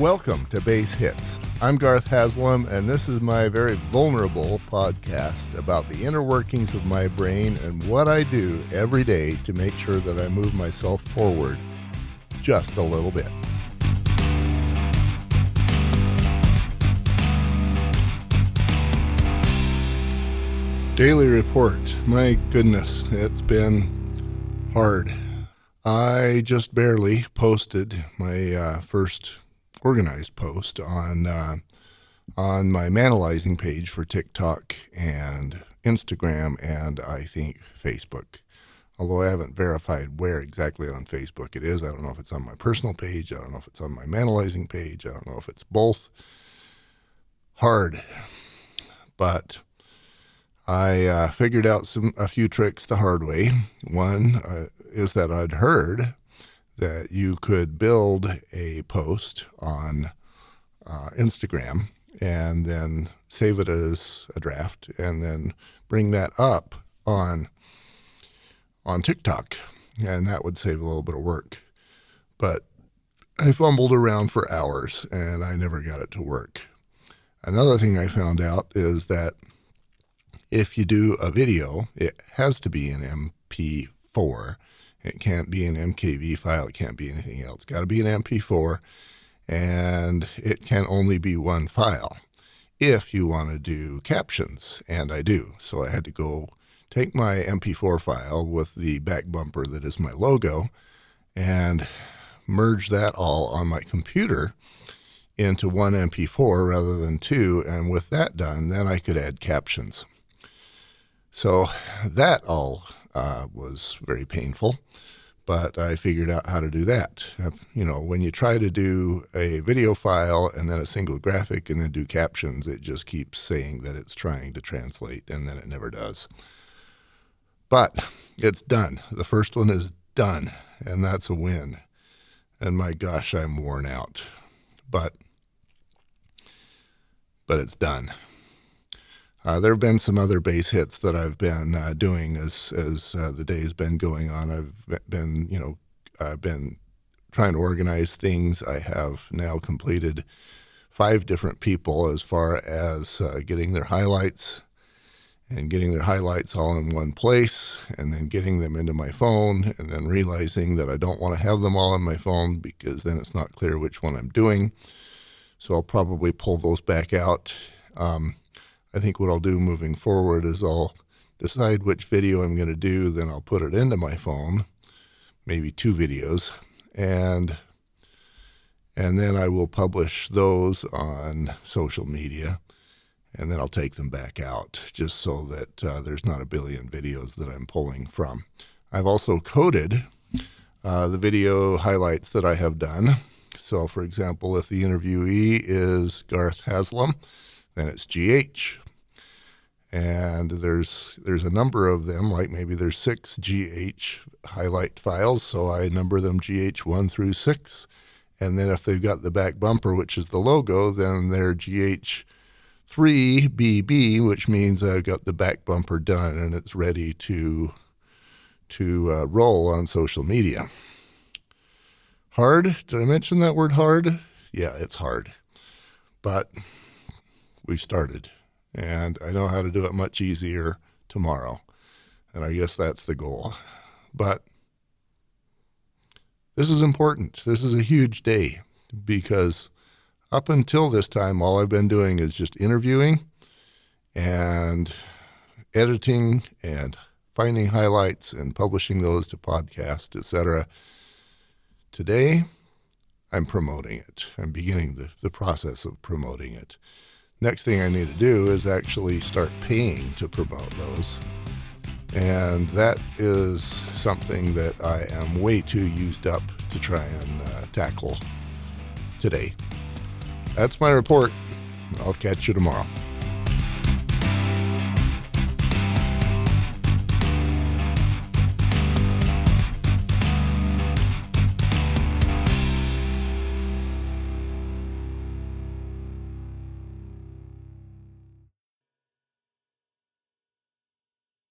Welcome to Base Hits. I'm Garth Haslam, and this is my very vulnerable podcast about the inner workings of my brain and what I do every day to make sure that I move myself forward just a little bit. Daily report. My goodness, it's been hard. I just barely posted my uh, first organized post on uh, on my manalizing page for TikTok and Instagram and I think Facebook. Although I haven't verified where exactly on Facebook it is. I don't know if it's on my personal page. I don't know if it's on my manalizing page. I don't know if it's both. Hard. But I uh, figured out some a few tricks the hard way. One uh, is that I'd heard that you could build a post on uh, Instagram and then save it as a draft and then bring that up on on TikTok and that would save a little bit of work. But I fumbled around for hours and I never got it to work. Another thing I found out is that if you do a video, it has to be an MP4 it can't be an MKV file. It can't be anything else. Got to be an MP4, and it can only be one file. If you want to do captions, and I do, so I had to go take my MP4 file with the back bumper that is my logo, and merge that all on my computer into one MP4 rather than two. And with that done, then I could add captions. So that all uh, was very painful, but I figured out how to do that. You know, when you try to do a video file and then a single graphic and then do captions, it just keeps saying that it's trying to translate and then it never does. But it's done. The first one is done, and that's a win. And my gosh, I'm worn out. But but it's done. Uh, there have been some other base hits that I've been uh, doing as as uh, the day's been going on. I've been, you know, I've been trying to organize things. I have now completed five different people as far as uh, getting their highlights and getting their highlights all in one place and then getting them into my phone and then realizing that I don't want to have them all in my phone because then it's not clear which one I'm doing. So I'll probably pull those back out. Um, I think what I'll do moving forward is I'll decide which video I'm going to do, then I'll put it into my phone, maybe two videos, and and then I will publish those on social media, and then I'll take them back out just so that uh, there's not a billion videos that I'm pulling from. I've also coded uh, the video highlights that I have done. So, for example, if the interviewee is Garth Haslam, then it's GH and there's there's a number of them like maybe there's six gh highlight files. So i number them gh1 through 6 and then if they've got the back bumper which is the logo then they're gh3bb which means i've got the back bumper done and it's ready to to uh, roll on social media. Hard? Did i mention that word hard? Yeah it's hard. But we started and I know how to do it much easier tomorrow. And I guess that's the goal. But this is important. This is a huge day because up until this time, all I've been doing is just interviewing and editing and finding highlights and publishing those to podcast, etc. Today, I'm promoting it. I'm beginning the, the process of promoting it. Next thing I need to do is actually start paying to promote those. And that is something that I am way too used up to try and uh, tackle today. That's my report. I'll catch you tomorrow.